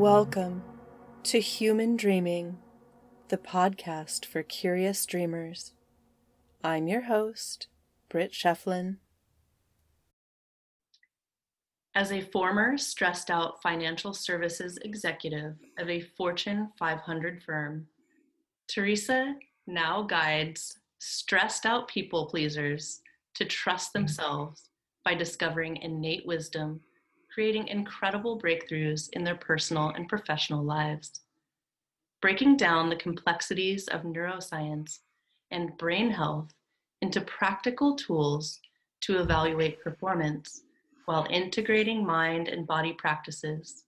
Welcome to Human Dreaming, the podcast for curious dreamers. I'm your host, Britt Shefflin. As a former stressed out financial services executive of a Fortune 500 firm, Teresa now guides stressed out people pleasers to trust themselves by discovering innate wisdom creating incredible breakthroughs in their personal and professional lives. Breaking down the complexities of neuroscience and brain health into practical tools to evaluate performance while integrating mind and body practices.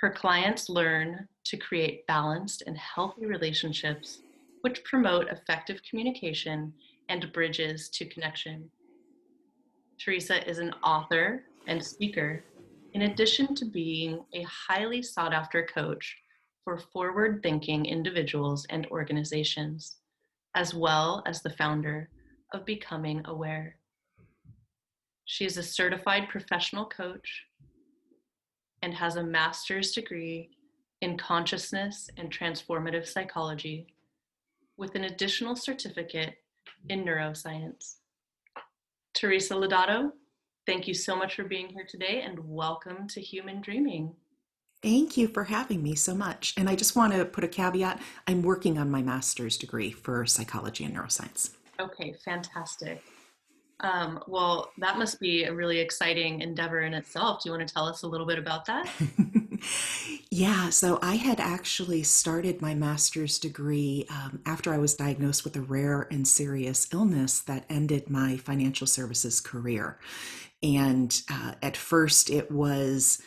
Her clients learn to create balanced and healthy relationships which promote effective communication and bridges to connection. Teresa is an author and speaker, in addition to being a highly sought after coach for forward thinking individuals and organizations, as well as the founder of Becoming Aware. She is a certified professional coach and has a master's degree in consciousness and transformative psychology with an additional certificate in neuroscience. Teresa Lodato Thank you so much for being here today and welcome to Human Dreaming. Thank you for having me so much. And I just want to put a caveat I'm working on my master's degree for psychology and neuroscience. Okay, fantastic. Um, well, that must be a really exciting endeavor in itself. Do you want to tell us a little bit about that? yeah, so I had actually started my master's degree um, after I was diagnosed with a rare and serious illness that ended my financial services career. And uh, at first, it was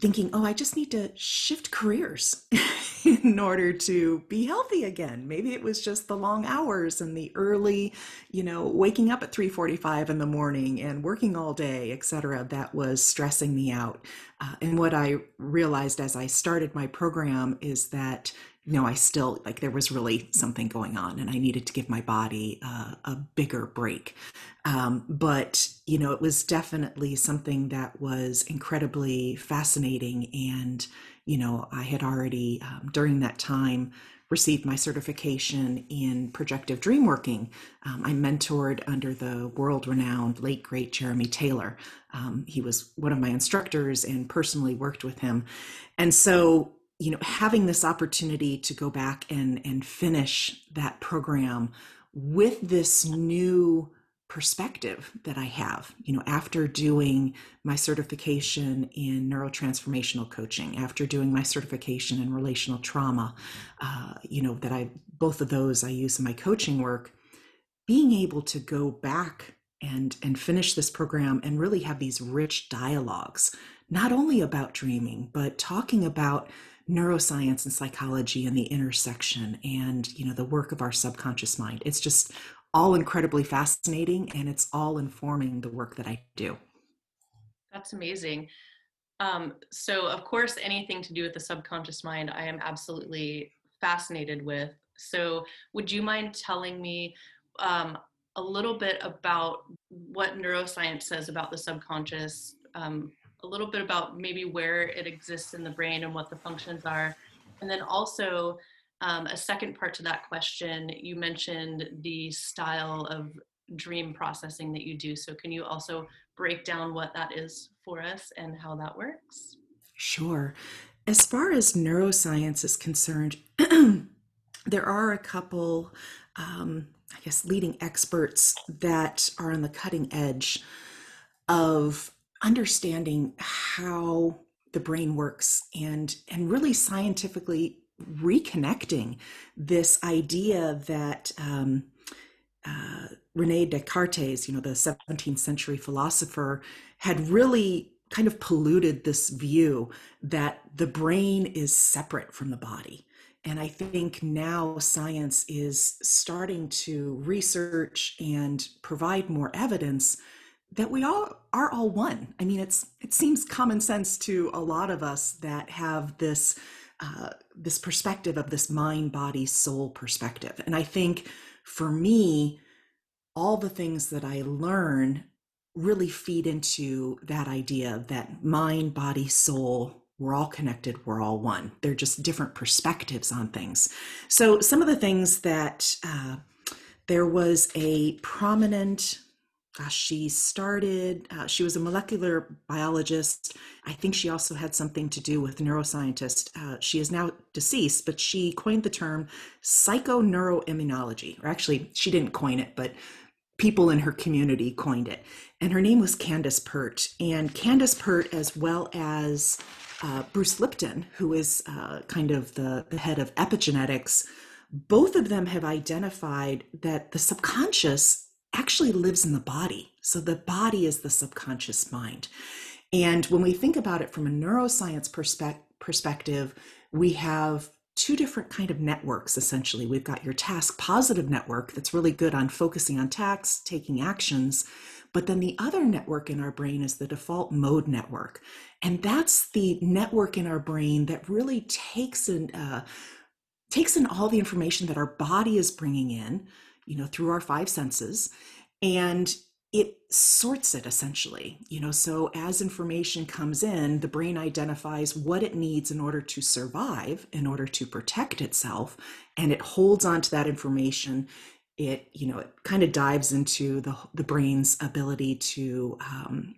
thinking, oh, I just need to shift careers in order to be healthy again. Maybe it was just the long hours and the early, you know, waking up at 3:45 in the morning and working all day, etc. that was stressing me out. Uh, and what I realized as I started my program is that know, I still like there was really something going on and I needed to give my body uh, a bigger break. Um, but, you know, it was definitely something that was incredibly fascinating. And, you know, I had already um, during that time received my certification in projective dream working. Um, I mentored under the world renowned late great Jeremy Taylor. Um, he was one of my instructors and personally worked with him. And so you know having this opportunity to go back and and finish that program with this new perspective that I have, you know, after doing my certification in neurotransformational coaching, after doing my certification in relational trauma, uh, you know, that I, both of those I use in my coaching work, being able to go back and, and finish this program and really have these rich dialogues, not only about dreaming, but talking about neuroscience and psychology and the intersection and you know the work of our subconscious mind. It's just all incredibly fascinating and it's all informing the work that i do. That's amazing. Um, so of course anything to do with the subconscious mind i am absolutely fascinated with. So would you mind telling me um, a little bit about what neuroscience says about the subconscious um, a little bit about maybe where it exists in the brain and what the functions are. And then also, um, a second part to that question, you mentioned the style of dream processing that you do. So, can you also break down what that is for us and how that works? Sure. As far as neuroscience is concerned, there are a couple, um, I guess, leading experts that are on the cutting edge of understanding how the brain works and and really scientifically reconnecting this idea that um, uh, Rene Descartes, you know, the 17th century philosopher, had really kind of polluted this view that the brain is separate from the body. And I think now science is starting to research and provide more evidence that we all are all one. I mean, it's it seems common sense to a lot of us that have this uh, this perspective of this mind, body, soul perspective. And I think for me, all the things that I learn really feed into that idea that mind, body, soul, we're all connected, we're all one. They're just different perspectives on things. So, some of the things that uh, there was a prominent gosh, she started, uh, she was a molecular biologist. I think she also had something to do with neuroscientist. Uh, she is now deceased, but she coined the term psychoneuroimmunology, or actually, she didn't coin it, but people in her community coined it. And her name was Candace Pert. And Candace Pert, as well as uh, Bruce Lipton, who is uh, kind of the, the head of epigenetics, both of them have identified that the subconscious actually lives in the body. So the body is the subconscious mind. And when we think about it from a neuroscience perspe- perspective, we have two different kind of networks essentially. We've got your task positive network that's really good on focusing on tasks, taking actions, but then the other network in our brain is the default mode network. And that's the network in our brain that really takes in uh, takes in all the information that our body is bringing in, you know, through our five senses and it sorts it essentially you know? So as information comes in the brain identifies what it needs in order to survive in order to protect itself and it holds on to that information. It you know it kind of dives into the, the brain's ability to um,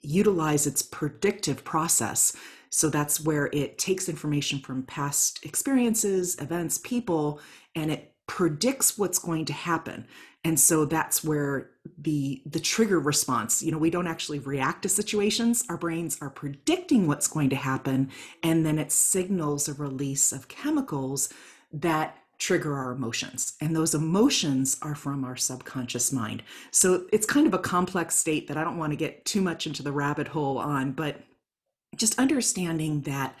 utilize its predictive process. So that's where it takes information from past experiences events people and it predicts what's going to happen. And so that's where the the trigger response you know we don't actually react to situations. Our brains are predicting what's going to happen. And then it signals a release of chemicals that trigger our emotions. And those emotions are from our subconscious mind. So it's kind of a complex state that i don't want to get too much into the rabbit hole on but just understanding that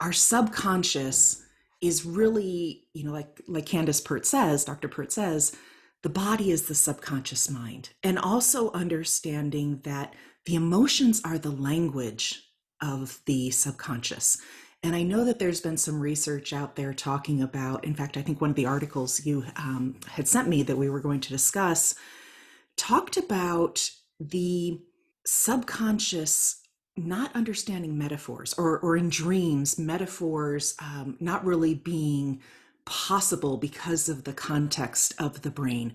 our subconscious is really you know like like candace pert says dr pert says the body is the subconscious mind, and also understanding that the emotions are the language of the subconscious. And I know that there's been some research out there talking about, in fact, I think one of the articles you um, had sent me that we were going to discuss talked about the subconscious not understanding metaphors or, or in dreams, metaphors um, not really being possible because of the context of the brain.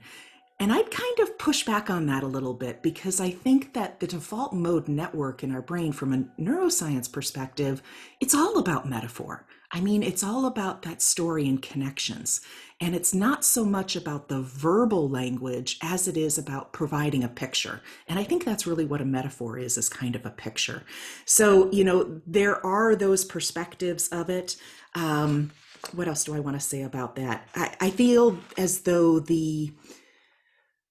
And I'd kind of push back on that a little bit because I think that the default mode network in our brain, from a neuroscience perspective, it's all about metaphor. I mean, it's all about that story and connections. And it's not so much about the verbal language as it is about providing a picture. And I think that's really what a metaphor is, is kind of a picture. So, you know, there are those perspectives of it. Um, what else do I want to say about that? I, I feel as though the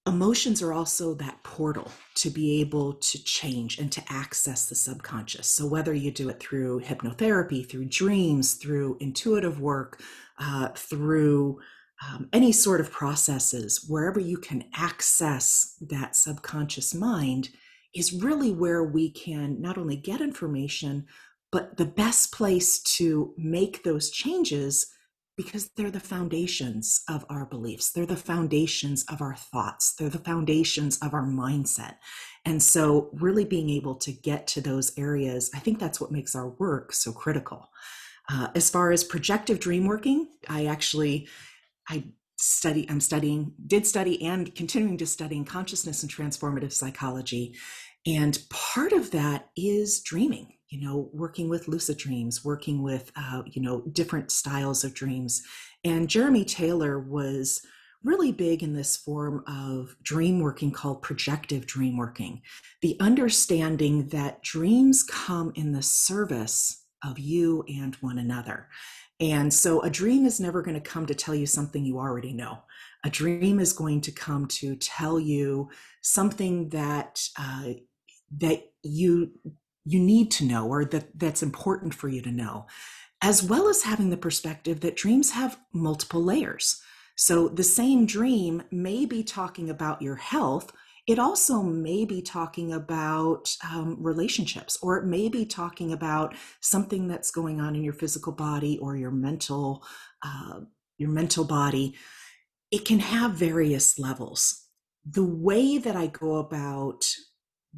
emotions are also that portal to be able to change and to access the subconscious. So, whether you do it through hypnotherapy, through dreams, through intuitive work, uh, through um, any sort of processes, wherever you can access that subconscious mind, is really where we can not only get information, but the best place to make those changes because they're the foundations of our beliefs. They're the foundations of our thoughts. They're the foundations of our mindset. And so, really being able to get to those areas, I think that's what makes our work so critical. Uh, as far as projective dream working, I actually, I study, I'm studying, did study and continuing to study consciousness and transformative psychology. And part of that is dreaming you know, working with lucid dreams, working with, uh, you know, different styles of dreams. And Jeremy Taylor was really big in this form of dream working called projective dream working. The understanding that dreams come in the service of you and one another. And so a dream is never going to come to tell you something you already know. A dream is going to come to tell you something that uh, that you you need to know or that that's important for you to know as well as having the perspective that dreams have multiple layers. So the same dream may be talking about your health. It also may be talking about um, relationships or it may be talking about something that's going on in your physical body or your mental uh, your mental body. It can have various levels. The way that i go about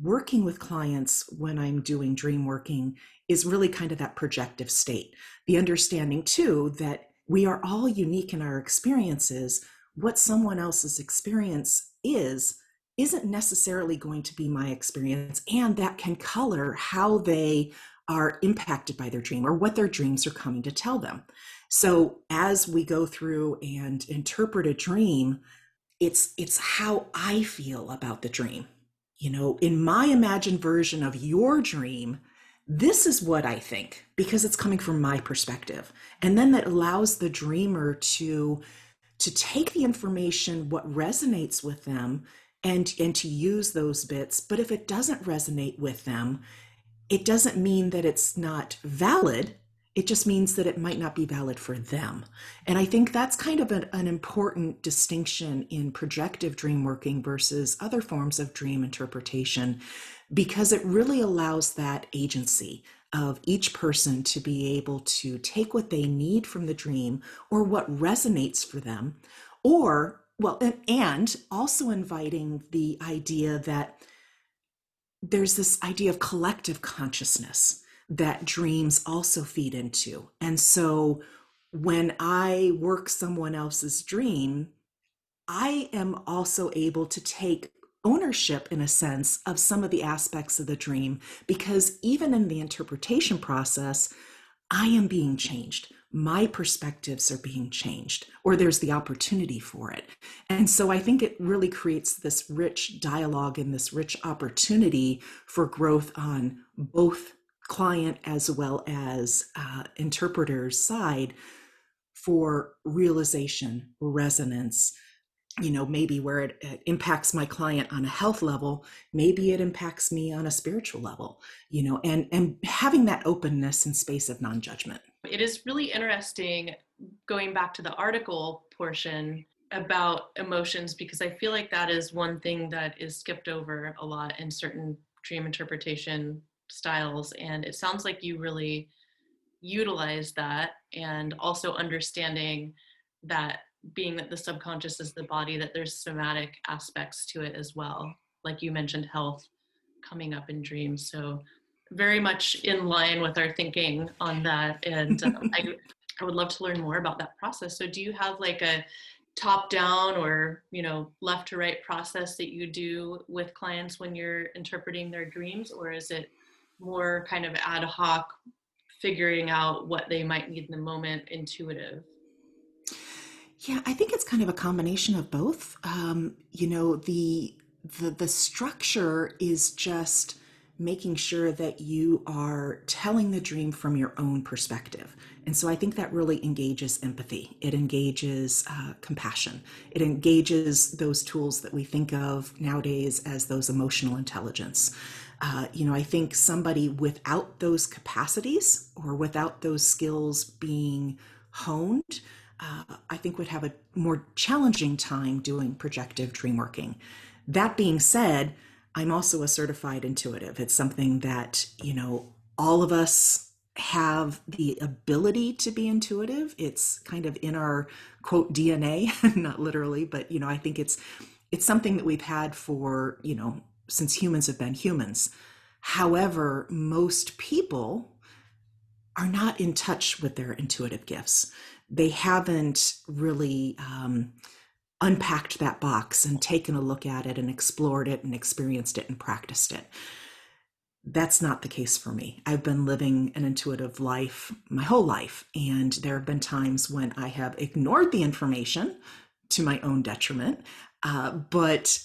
working with clients when I'm doing dream working is really kind of that projective state. The understanding, too, that we are all unique in our experiences. What someone else's experience is, isn't necessarily going to be my experience, and that can color how they are impacted by their dream or what their dreams are coming to tell them. So as we go through and interpret a dream, it's it's how I feel about the dream. You know, in my imagined version of your dream, this is what I think because it's coming from my perspective. And then that allows the dreamer to to take the information what resonates with them and and to use those bits, but if it doesn't resonate with them, it doesn't mean that it's not valid it just means that it might not be valid for them. And I think that's kind of an, an, important distinction in projective dream working versus other forms of dream interpretation, because it really allows that agency of each person to be able to take what they need from the dream or what resonates for them, or, well, and, and also inviting the idea that there's this idea of collective consciousness that dreams also feed into. And so when I work someone else's dream, I am also able to take ownership, in a sense, of some of the aspects of the dream because even in the interpretation process, I am being changed. My perspectives are being changed, or there's the opportunity for it. And so I think it really creates this rich dialogue and this rich opportunity for growth on both client as well as uh, interpreter's side for realization, resonance. You know, maybe where it, it, impacts my client on a health level, maybe it impacts me on a spiritual level. You know, and and having that openness and space of non-judgment. It is really interesting going back to the article portion about emotions because I feel like that is one thing that is skipped over a lot in certain dream interpretation styles and it sounds like you really utilize that and also understanding that being that the subconscious is the body that there's somatic aspects to it as well. Like you mentioned health coming up in dreams so very much in line with our thinking on that and um, I, I would love to learn more about that process. So do you have like a top down or you know left to right process that you do with clients when you're interpreting their dreams or is it more kind of ad hoc figuring out what they might need in the moment intuitive? Yeah i think it's kind of a combination of both. Um, you know the the the structure is just making sure that you are telling the dream from your own perspective. And so i think that really engages empathy. It engages uh, compassion. It engages those tools that we think of nowadays as those emotional intelligence uh, you know, I think somebody without those capacities or without those skills being honed, uh, I think would have a more challenging time doing projective dream working. That being said, I'm also a certified intuitive. It's something that, you know, all of us have the ability to be intuitive. It's kind of in our quote DNA, not literally, but you know, I think it's it's something that we've had for, you know, since humans have been humans. However, most people are not in touch with their intuitive gifts. They haven't really um, unpacked that box and taken a look at it and explored it and experienced it and practiced it. That's not the case for me. I've been living an intuitive life my whole life, and there have been times when I have ignored the information to my own detriment. Uh, but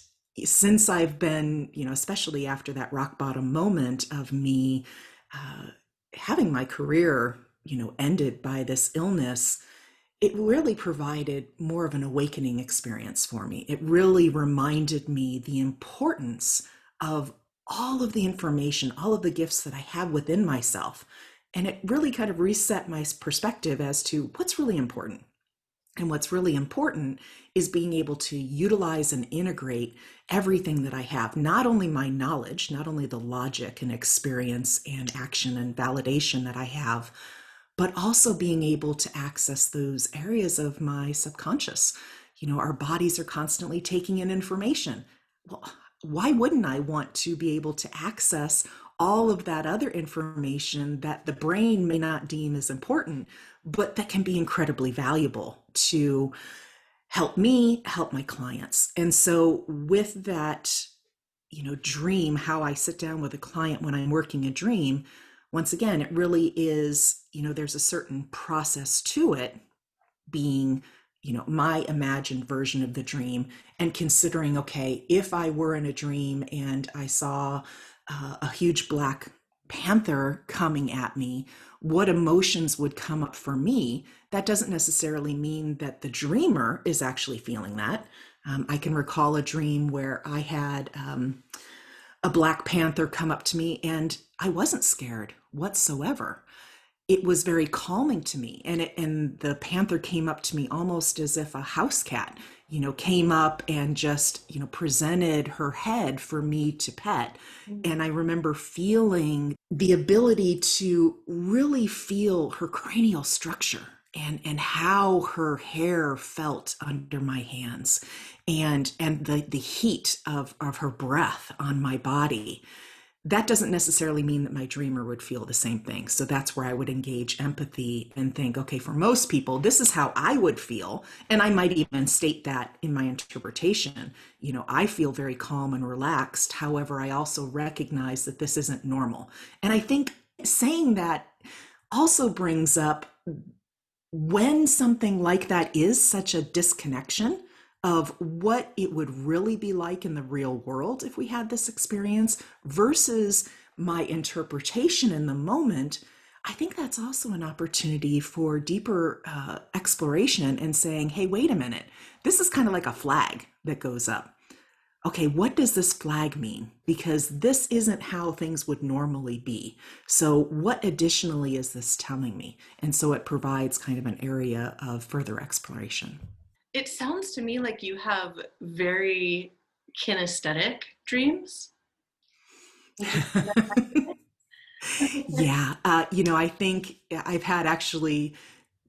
since I've been, you know, especially after that rock bottom moment of me uh, having my career, you know, ended by this illness, it really provided more of an awakening experience for me. It really reminded me the importance of all of the information, all of the gifts that I have within myself. And it really kind of reset my perspective as to what's really important. And what's really important is being able to utilize and integrate everything that I have, not only my knowledge, not only the logic and experience and action and validation that I have, but also being able to access those areas of my subconscious. You know, our bodies are constantly taking in information. Well, why wouldn't I want to be able to access all of that other information that the brain may not deem as important, but that can be incredibly valuable to help me help my clients. And so, with that, you know, dream, how I sit down with a client when I'm working a dream, once again, it really is, you know, there's a certain process to it being you know my imagined version of the dream and considering okay if i were in a dream and i saw uh, a huge black panther coming at me what emotions would come up for me that doesn't necessarily mean that the dreamer is actually feeling that. Um, i can recall a dream where i had um, a black panther come up to me and i wasn't scared whatsoever. It was very calming to me and it, and the panther came up to me almost as if a house cat you know came up and just you know presented her head for me to pet mm-hmm. and i remember feeling the ability to really feel her cranial structure and and how her hair felt under my hands and and the the heat of of her breath on my body that doesn't necessarily mean that my dreamer would feel the same thing. So that's where I would engage empathy and think, okay, for most people, this is how I would feel. And I might even state that in my interpretation. You know, I feel very calm and relaxed. However, I also recognize that this isn't normal. And I think saying that also brings up when something like that is such a disconnection of what it would really be like in the real world if we had this experience versus my interpretation in the moment, I think that's also an opportunity for deeper uh, exploration and saying, hey, wait a minute, this is kind of like a flag that goes up. Okay, what does this flag mean? Because this isn't how things would normally be. So, what additionally is this telling me? And so it provides kind of an area of further exploration. It sounds to me like you have very kinesthetic dreams. yeah, uh, you know, I think I've had actually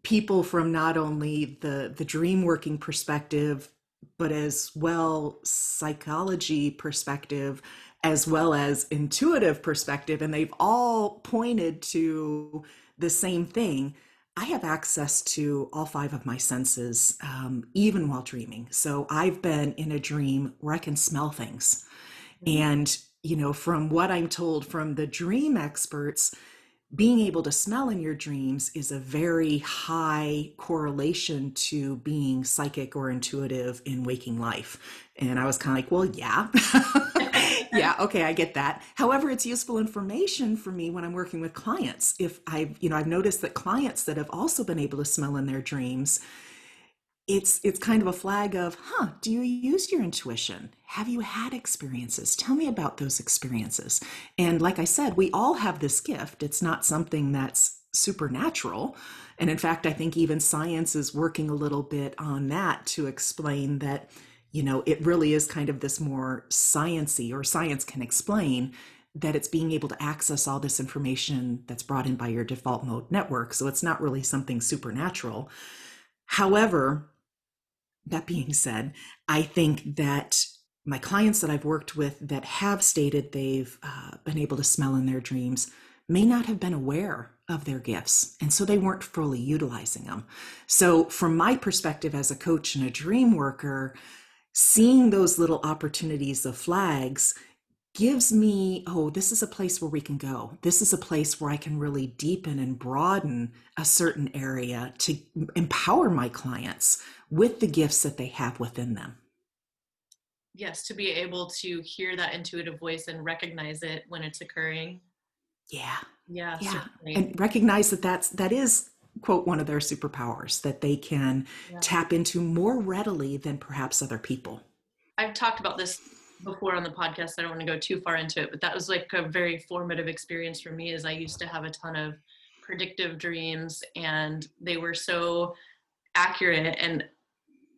people from not only the the dream working perspective, but as well psychology perspective, as well as intuitive perspective, and they've all pointed to the same thing I have access to all five of my senses, um, even while dreaming. So I've been in a dream where I can smell things. Mm-hmm. And, you know, from what I'm told from the dream experts, being able to smell in your dreams is a very high correlation to being psychic or intuitive in waking life. And I was kind of like, well, yeah. yeah, okay, I get that. However, it's useful information for me when I'm working with clients. If I've, you know, I've noticed that clients that have also been able to smell in their dreams, it's it's kind of a flag of, huh, do you use your intuition? Have you had experiences? Tell me about those experiences. And like I said, we all have this gift. It's not something that's supernatural. And in fact, I think even science is working a little bit on that to explain that you know it really is kind of this more sciency or science can explain that it's being able to access all this information that's brought in by your default mode network. So it's not really something supernatural. However that being said i think that my clients that i've worked with that have stated they've uh, been able to smell in their dreams may not have been aware of their gifts and so they weren't fully utilizing them so from my perspective as a coach and a dream worker seeing those little opportunities of flags gives me oh this is a place where we can go. This is a place where i can really deepen and broaden a certain area to empower my clients with the gifts that they have within them. Yes to be able to hear that intuitive voice and recognize it when it's occurring. Yeah. Yeah yeah. certainly. and recognize that that's that is quote one of their superpowers that they can yeah. tap into more readily than perhaps other people. I've talked about this before on the podcast. I don't want to go too far into it, but that was like a very formative experience for me as I used to have a ton of predictive dreams and they were so accurate and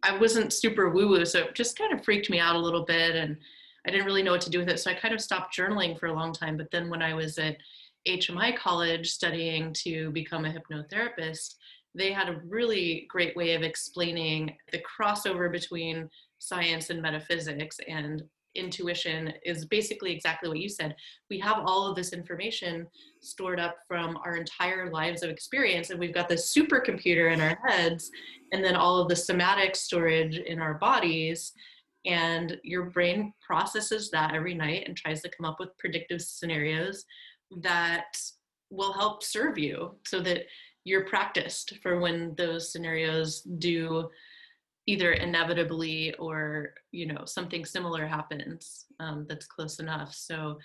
I wasn't super woo woo, so it just kind of freaked me out a little bit and I didn't really know what to do with it. So I kind of stopped journaling for a long time. But then when I was at HMI college studying to become a hypnotherapist, they had a really great way of explaining the crossover between science and metaphysics and intuition is basically exactly what you said. We have all of this information stored up from our entire lives of experience, and we've got this supercomputer in our heads, and then all of the somatic storage in our bodies. And your brain processes that every night and tries to come up with predictive scenarios that will help serve you so that you're practiced for when those scenarios do either inevitably or you know something similar happens um, that's close enough. So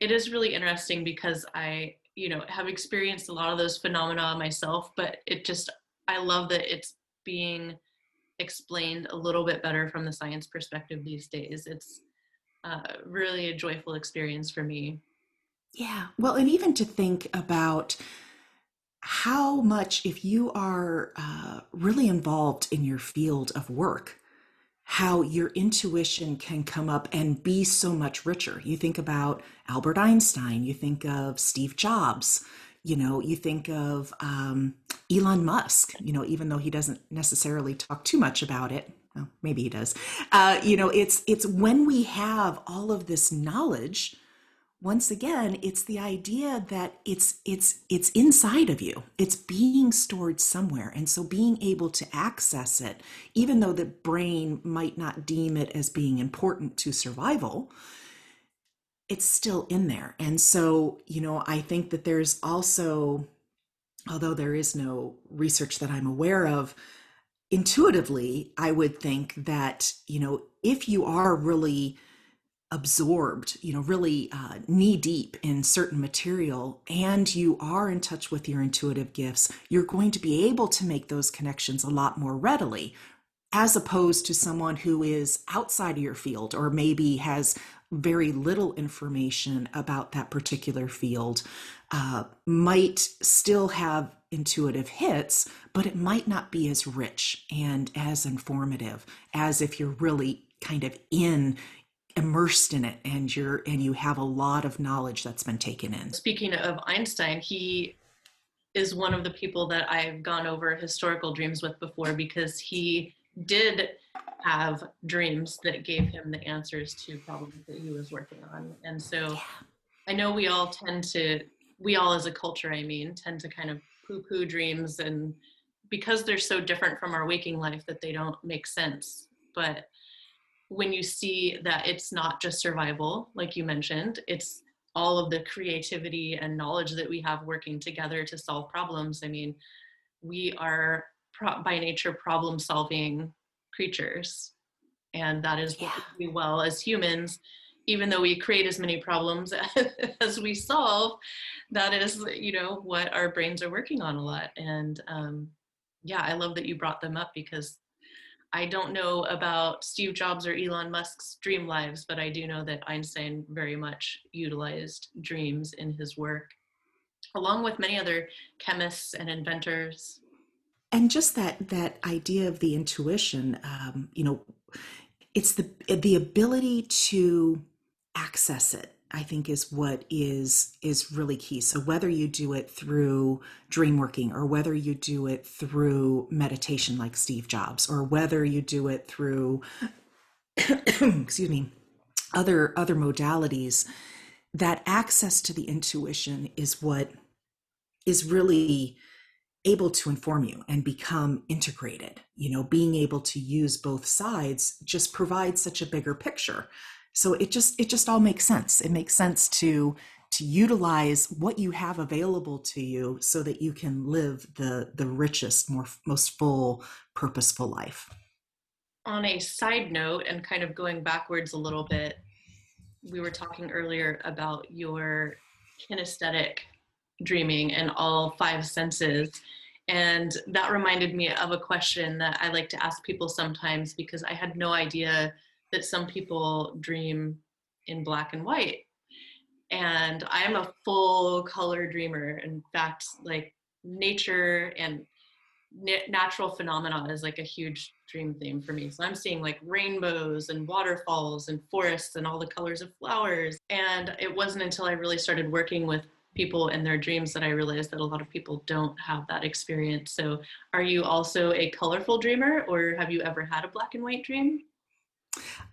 it is really interesting because i you know have experienced a lot of those phenomena myself but it just i love that it's being explained a little bit better from the science perspective these days. It's uh, really a joyful experience for me yeah well and even to think about how much, if you are uh, really involved in your field of work, how your intuition can come up and be so much richer. You think about Albert Einstein, you think of Steve Jobs, you know, you think of um, Elon Musk, you know, even though he doesn't necessarily talk too much about it. Well, maybe he does. Uh, you know, it's it's when we have all of this knowledge once again it's the idea that it's it's it's inside of you. It's being stored somewhere. And so being able to access it even though the brain might not deem it as being important to survival it's still in there. And so you know i think that there's also although there is no research that i'm aware of intuitively i would think that you know if you are really absorbed, you know, really uh, knee deep in certain material, and you are in touch with your intuitive gifts, you're going to be able to make those connections a lot more readily, as opposed to someone who is outside of your field or maybe has very little information about that particular field, uh, might still have intuitive hits, but it might not be as rich and as informative as if you're really kind of in immersed in it and you're and you have a lot of knowledge that's been taken in. Speaking of einstein he is one of the people that i've gone over historical dreams with before because he did have dreams that gave him the answers to problems that he was working on. And so yeah. i know we all tend to we all as a culture i mean tend to kind of poo poo dreams and because they're so different from our waking life that they don't make sense. But when you see that it's not just survival, like you mentioned, it's all of the creativity and knowledge that we have working together to solve problems. I mean, we are pro- by nature problem solving creatures. And that is what we do well as humans. Even though we create as many problems as we solve, that is, you know, what our brains are working on a lot. And um, yeah, I love that you brought them up because I don't know about Steve Jobs or Elon Musk's dream lives, but I do know that Einstein very much utilized dreams in his work, along with many other chemists and inventors. And just that that idea of the intuition, um, you know, it's the the ability to access it I think is what is is really key. So whether you do it through dream working or whether you do it through meditation like Steve Jobs or whether you do it through excuse me other other modalities that access to the intuition is what is really able to inform you and become integrated you know being able to use both sides just provides such a bigger picture so it just it just all makes sense. It makes sense to to utilize what you have available to you so that you can live the the richest more most full purposeful life. On a side note and kind of going backwards a little bit we were talking earlier about your kinesthetic dreaming and all five senses. And that reminded me of a question that i like to ask people sometimes because i had no idea that some people dream in black and white. And i'm a full color dreamer. In fact like nature and natural phenomena is like a huge dream theme for me. So i'm seeing like rainbows and waterfalls and forests and all the colors of flowers. And it wasn't until i really started working with people and their dreams that i realized that a lot of people don't have that experience. So are you also a colorful dreamer or have you ever had a black and white dream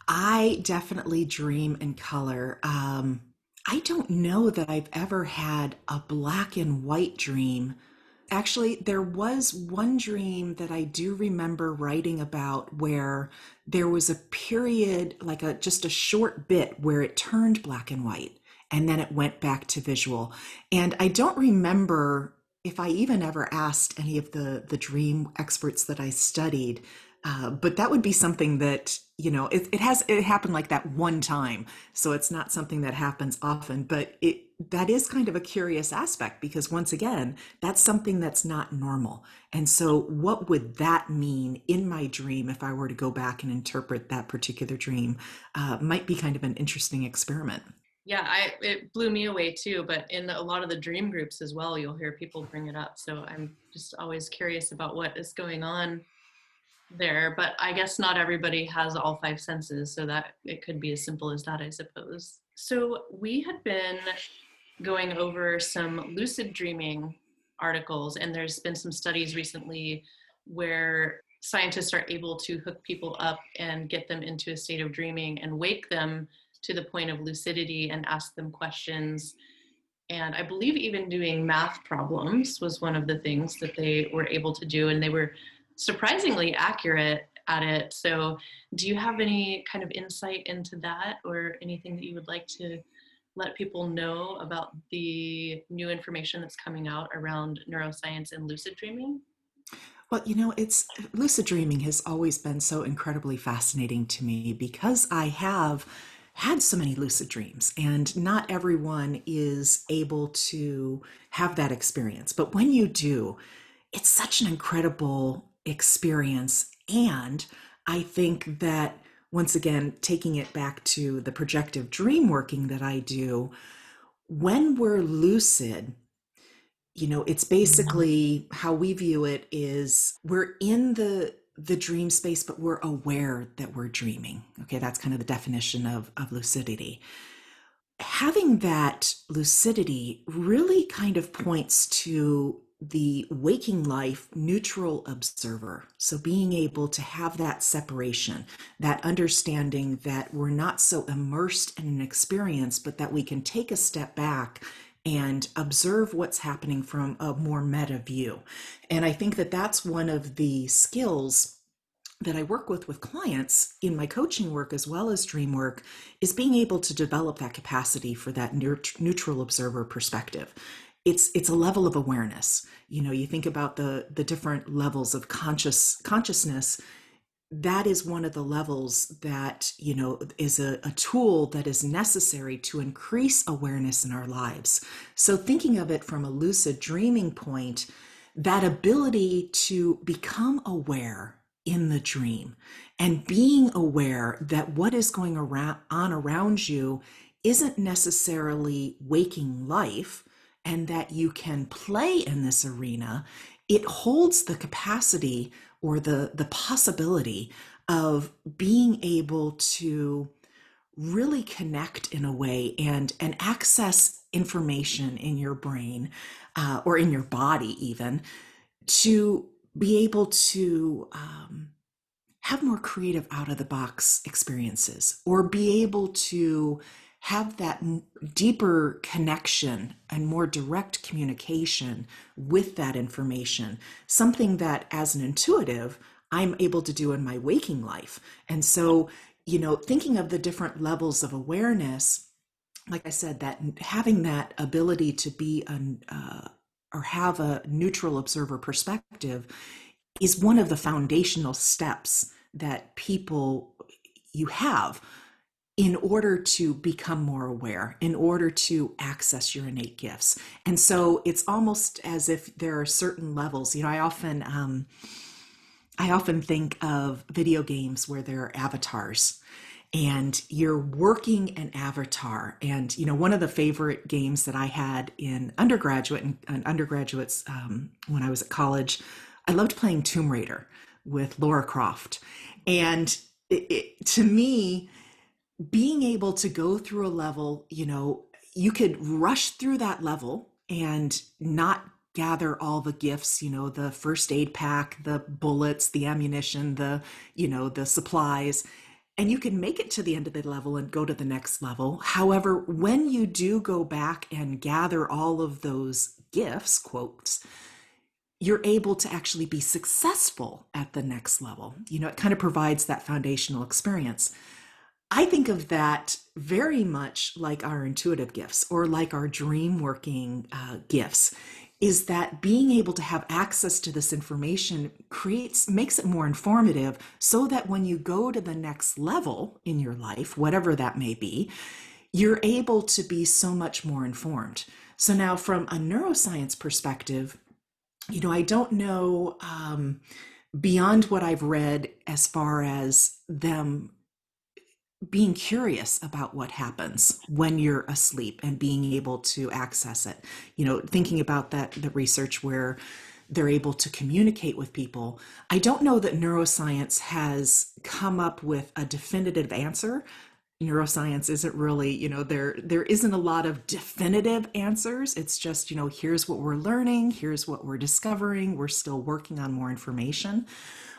I definitely dream in color. Um, I don't know that I've ever had a black and white dream. Actually, there was one dream that I do remember writing about where there was a period, like a just a short bit, where it turned black and white and then it went back to visual. And I don't remember if I even ever asked any of the the dream experts that I studied uh, but that would be something that you know it, it has it happened like that one time. So it's not something that happens often but it that is kind of a curious aspect because once again that's something that's not normal. And so what would that mean in my dream if i were to go back and interpret that particular dream uh, might be kind of an interesting experiment. Yeah i it blew me away too but in a lot of the dream groups as well you'll hear people bring it up. So i'm just always curious about what is going on there, but I guess not everybody has all five senses, so that it could be as simple as that, I suppose. So we had been going over some lucid dreaming articles, and there's been some studies recently where scientists are able to hook people up and get them into a state of dreaming and wake them to the point of lucidity and ask them questions. And I believe even doing math problems was one of the things that they were able to do. And they were surprisingly accurate at it. So, do you have any kind of insight into that or anything that you would like to let people know about the new information that's coming out around neuroscience and lucid dreaming? Well, you know, it's lucid dreaming has always been so incredibly fascinating to me because I have had so many lucid dreams and not everyone is able to have that experience. But when you do, it's such an incredible experience. And I think that once again, taking it back to the projective dream working that I do, when we're lucid, you know, it's basically how we view it is we're in the the dream space, but we're aware that we're dreaming. Okay, that's kind of the definition of, of lucidity. Having that lucidity really kind of points to the waking life neutral observer. So, being able to have that separation, that understanding that we're not so immersed in an experience, but that we can take a step back and observe what's happening from a more meta view. And I think that that's one of the skills that I work with with clients in my coaching work as well as dream work is being able to develop that capacity for that neutral observer perspective it's it's a level of awareness. You know you think about the the different levels of conscious consciousness. That is one of the levels that you know is a, a tool that is necessary to increase awareness in our lives. So thinking of it from a lucid dreaming point that ability to become aware in the dream and being aware that what is going around on around you isn't necessarily waking life and that you can play in this arena, it holds the capacity or the, the possibility of being able to really connect in a way and and access information in your brain uh, or in your body even to be able to um, have more creative out of the box experiences or be able to have that deeper connection and more direct communication with that information, something that as an intuitive, I'm able to do in my waking life. And so, you know, thinking of the different levels of awareness, like I said, that having that ability to be an, uh, or have a neutral observer perspective is one of the foundational steps that people you have in order to become more aware, in order to access your innate gifts. And so it's almost as if there are certain levels. You know, I often um, I often think of video games where there are avatars and you're working an avatar. And, you know, one of the favorite games that I had in undergraduate and, undergraduates um, when I was at college, I loved playing Tomb Raider with Lara Croft. And it, it, to me, being able to go through a level, you know, you could rush through that level and not gather all the gifts, you know, the first aid pack, the bullets, the ammunition, the, you know, the supplies. and you can make it to the end of the level and go to the next level. However, when you do go back and gather all of those gifts, quotes, you're able to actually be successful at the next level. You know, it kind of provides that foundational experience. I think of that very much like our intuitive gifts or like our dream working uh, gifts is that being able to have access to this information creates makes it more informative so that when you go to the next level in your life whatever that may be you're able to be so much more informed. So now from a neuroscience perspective you know i don't know um, beyond what i've read as far as them being curious about what happens when you're asleep and being able to access it. You know thinking about that the research where they're able to communicate with people. I don't know that neuroscience has come up with a definitive answer. Neuroscience isn't really you know there there isn't a lot of definitive answers. It's just you know here's what we're learning here's what we're discovering we're still working on more information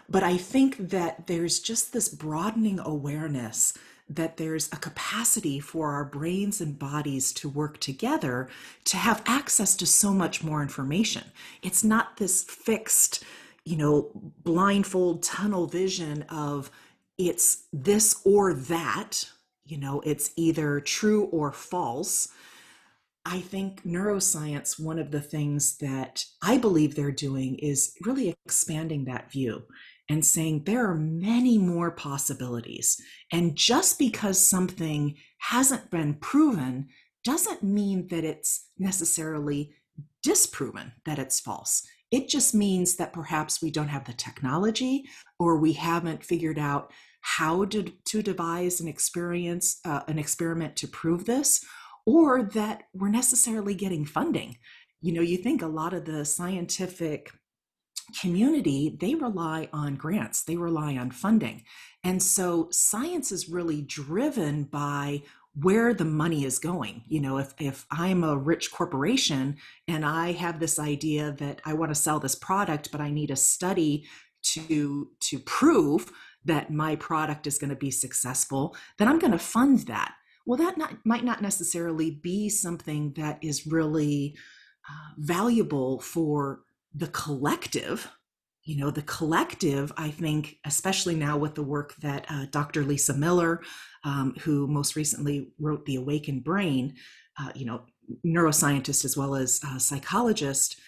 but i think that there's just this broadening awareness that there's a capacity for our brains and bodies to work together to have access to so much more information. It's not this fixed, you know, blindfold tunnel vision of it's this or that, you know, it's either true or false. I think neuroscience, one of the things that I believe they're doing is really expanding that view and saying there are many more possibilities. And just because something hasn't been proven doesn't mean that it's necessarily disproven that it's false. It just means that perhaps we don't have the technology or we haven't figured out how to, to devise an experience, uh, an experiment to prove this, or that we're necessarily getting funding. You know, you think a lot of the scientific community, they rely on grants, they rely on funding. And so science is really driven by where the money is going. You know, if, if I'm a rich corporation and I have this idea that I want to sell this product, but I need a study to to prove that my product is going to be successful, then I'm going to fund that. Well, that not, might not necessarily be something that is really uh, valuable for the collective you know the collective i think especially now with the work that uh, dr lisa miller um, who most recently wrote the awakened brain uh, you know neuroscientist as well as psychologist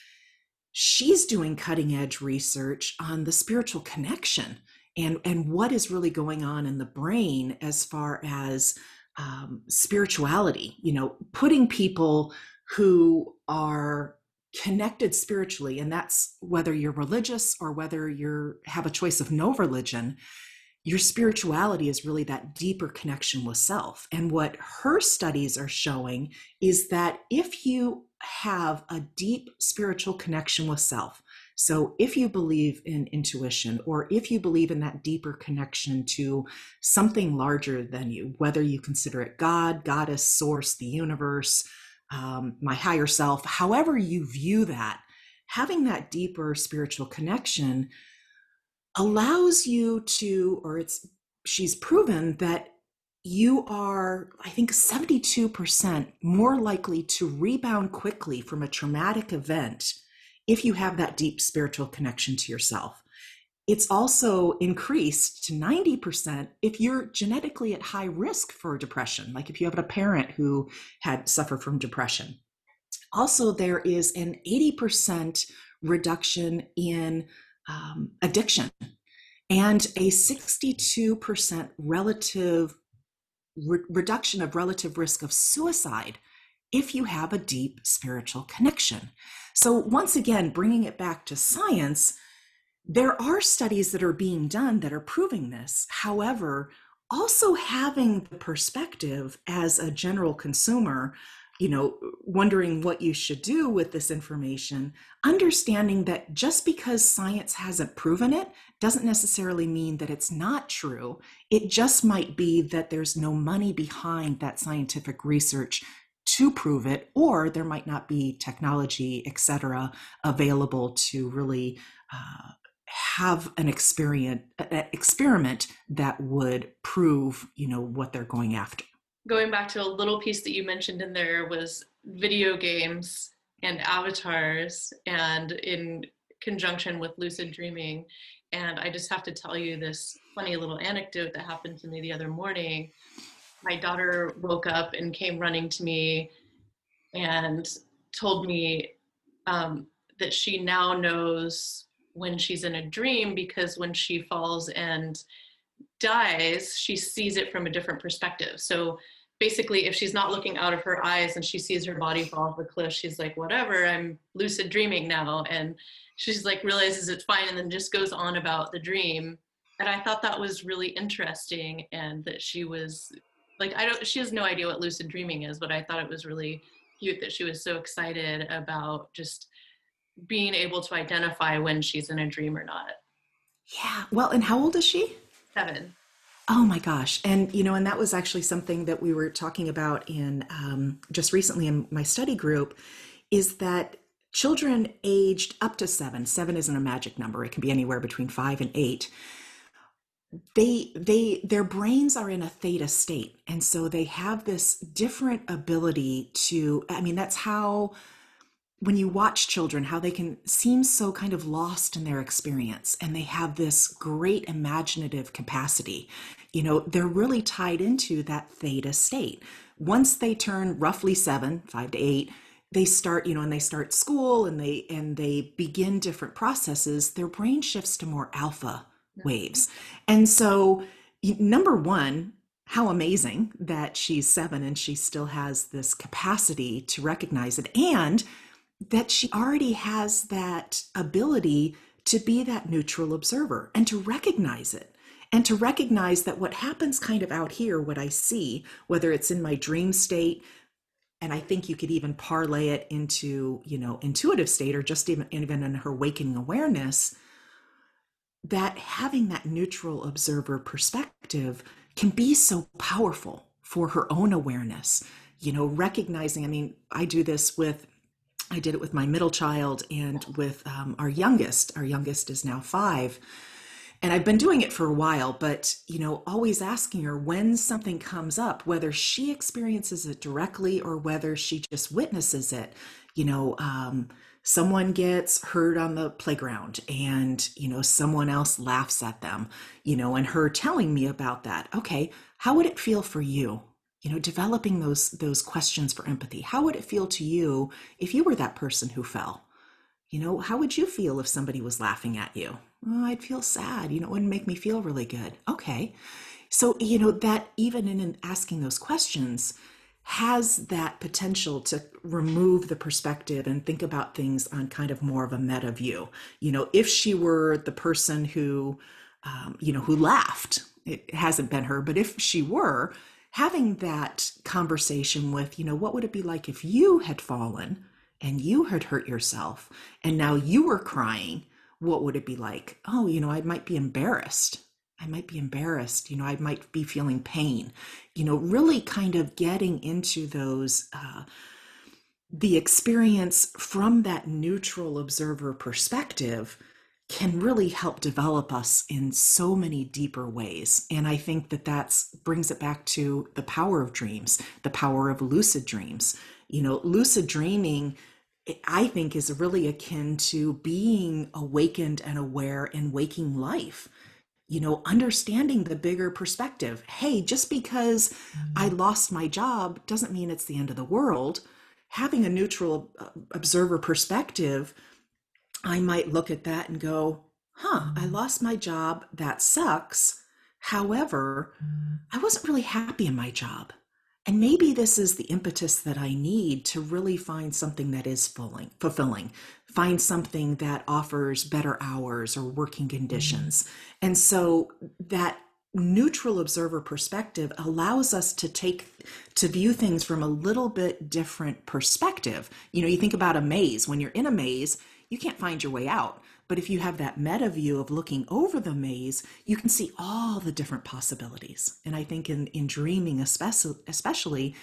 she's doing cutting edge research on the spiritual connection and and what is really going on in the brain as far as um, spirituality you know putting people who are connected spiritually and that's whether you're religious or whether you have a choice of no religion your spirituality is really that deeper connection with self. And what her studies are showing is that if you have a deep spiritual connection with self so if you believe in intuition or if you believe in that deeper connection to something larger than you whether you consider it god goddess source the universe um, my higher self, however you view that, having that deeper spiritual connection allows you to, or it's, she's proven that you are, I think, 72% more likely to rebound quickly from a traumatic event if you have that deep spiritual connection to yourself. It's also increased to 90% if you're genetically at high risk for depression, like if you have a parent who had suffered from depression. Also, there is an 80% reduction in um, addiction and a 62% relative re- reduction of relative risk of suicide if you have a deep spiritual connection. So, once again, bringing it back to science, there are studies that are being done that are proving this. However, also having the perspective as a general consumer, you know, wondering what you should do with this information, understanding that just because science hasn't proven it doesn't necessarily mean that it's not true. It just might be that there's no money behind that scientific research to prove it, or there might not be technology, et cetera, available to really uh, have an experiment experiment that would prove you know what they're going after. Going back to a little piece that you mentioned in there was video games and avatars and in conjunction with lucid dreaming. And i just have to tell you this funny little anecdote that happened to me the other morning. My daughter woke up and came running to me and told me um, that she now knows when she's in a dream because when she falls and dies, she sees it from a different perspective. So basically, if she's not looking out of her eyes and she sees her body fall off the cliff, she's like, whatever, I'm lucid dreaming now. And she's like, realizes it's fine and then just goes on about the dream. And I thought that was really interesting and that she was like, I don't, she has no idea what lucid dreaming is, but I thought it was really cute that she was so excited about just being able to identify when she's in a dream or not. Yeah. Well, and how old is she? Seven. Oh my gosh. And, you know, and that was actually something that we were talking about in um, just recently in my study group is that children aged up to seven, seven isn't a magic number, it can be anywhere between five and eight. They, they, their brains are in a theta state. And so they have this different ability to, I mean, that's how when you watch children, how they can seem so kind of lost in their experience and they have this great imaginative capacity. You know, they're really tied into that theta state. Once they turn roughly seven, five to eight, they start, you know, and they start school and they and they begin different processes, their brain shifts to more alpha mm-hmm. waves. And so number one, how amazing that she's seven and she still has this capacity to recognize it. And that she already has that ability to be that neutral observer and to recognize it and to recognize that what happens kind of out here, what I see, whether it's in my dream state, and I think you could even parlay it into, you know, intuitive state or just even, even in her waking awareness, that having that neutral observer perspective can be so powerful for her own awareness. You know, recognizing, I mean, I do this with I did it with my middle child and with um, our youngest. Our youngest is now five. And I've been doing it for a while, but you know, always asking her when something comes up, whether she experiences it directly or whether she just witnesses it. You know, um, someone gets hurt on the playground and you know someone else laughs at them you know and her telling me about that okay how would it feel for you you know developing those those questions for empathy. How would it feel to you if you were that person who fell? You know how would you feel if somebody was laughing at you? Oh, i'd feel sad. You know it wouldn't make me feel really good. Okay. So you know that even in asking those questions has that potential to remove the perspective and think about things on kind of more of a meta view. You know if she were the person who um, you know who laughed it hasn't been her but if she were having that conversation with, you know, what would it be like if you had fallen and you had hurt yourself and now you were crying? What would it be like? Oh, you know, I might be embarrassed. I might be embarrassed. You know, I might be feeling pain. You know, really kind of getting into those. Uh, the experience from that neutral observer perspective can really help develop us in so many deeper ways. And i think that that brings it back to the power of dreams the power of lucid dreams. You know lucid dreaming i think is really akin to being awakened and aware in waking life. You know understanding the bigger perspective. Hey just because mm-hmm. i lost my job doesn't mean it's the end of the world. Having a neutral uh, observer perspective I might look at that and go, huh, I mm. lost my job. That sucks. However, mm. I wasn't really happy in my job. And maybe this is the impetus that I need to really find something that is fulfilling, fulfilling, find something that offers better hours or working conditions. Mm-hmm. And so that neutral observer perspective allows us to take to view things from a little bit different perspective. You know, you think about a maze. When you're in a maze, you can't find your way out. But if you have that meta view of looking over the maze, you can see all the different possibilities. And I think in, in dreaming, especially,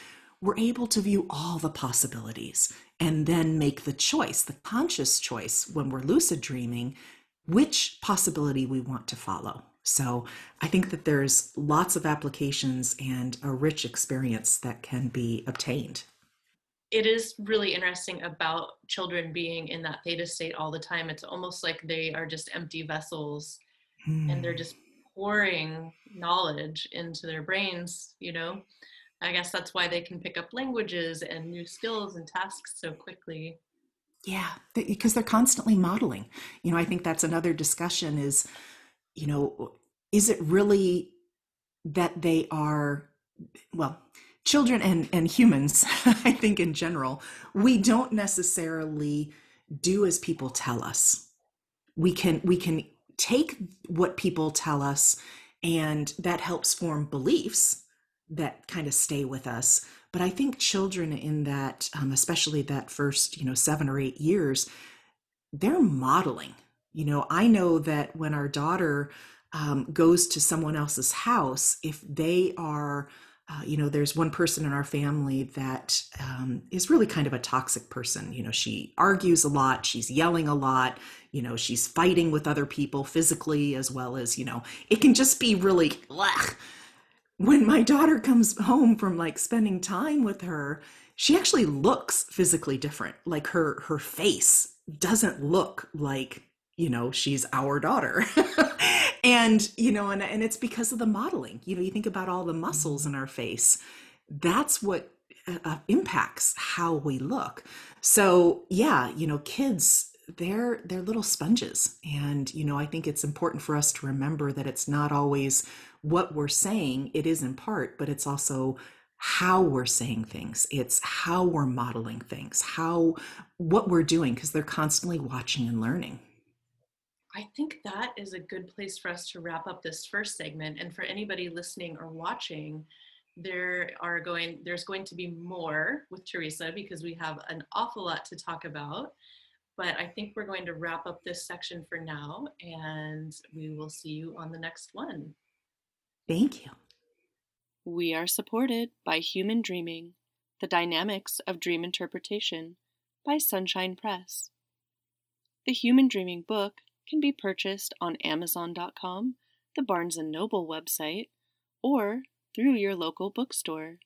we're able to view all the possibilities and then make the choice, the conscious choice when we're lucid dreaming, which possibility we want to follow. So I think that there's lots of applications and a rich experience that can be obtained. It is really interesting about children being in that theta state all the time. It's almost like they are just empty vessels hmm. and they're hmm. just pouring knowledge into their brains, you know. I guess that's why they can pick up languages and new skills and tasks so quickly. Yeah, because they're constantly modeling. You know, I think that's another discussion is, you know, is it really that they are, well, children and, and humans, I think in general, we don't necessarily do as people tell us. We can we can take what people tell us and that helps form beliefs that kind of stay with us but i think children in that um, especially that first you know seven or eight years they're modeling you know i know that when our daughter um, goes to someone else's house if they are uh, you know there's one person in our family that um, is really kind of a toxic person you know she argues a lot she's yelling a lot you know she's fighting with other people physically as well as you know it can just be really ugh. when my daughter comes home from like spending time with her she actually looks physically different like her her face doesn't look like you know she's our daughter and you know and, and it's because of the modeling. You know you think about all the muscles in our face. That's what uh, uh impacts how we look. So yeah you know kids they're they're little sponges. And you know i think it's important for us to remember that it's not always what we're saying it is in part but it's also how we're saying things. It's how we're modeling things how what we're doing because they're constantly watching and learning i think that is a good place for us to wrap up this first segment and for anybody listening or watching there are going there's going to be more with teresa because we have an awful lot to talk about but I think we're going to wrap up this section for now, and we will see you on the next one. Thank you. We are supported by Human Dreaming The Dynamics of Dream Interpretation by Sunshine Press. The Human Dreaming book can be purchased on Amazon.com, the Barnes & Noble website, or through your local bookstore.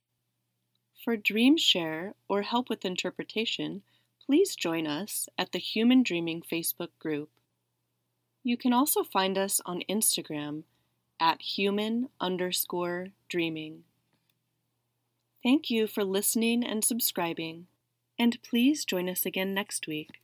For Dream Share or help with interpretation, please join us at the Human Dreaming Facebook group. You can also find us on Instagram at human underscore dreaming. Thank you for listening and subscribing, and please join us again next week.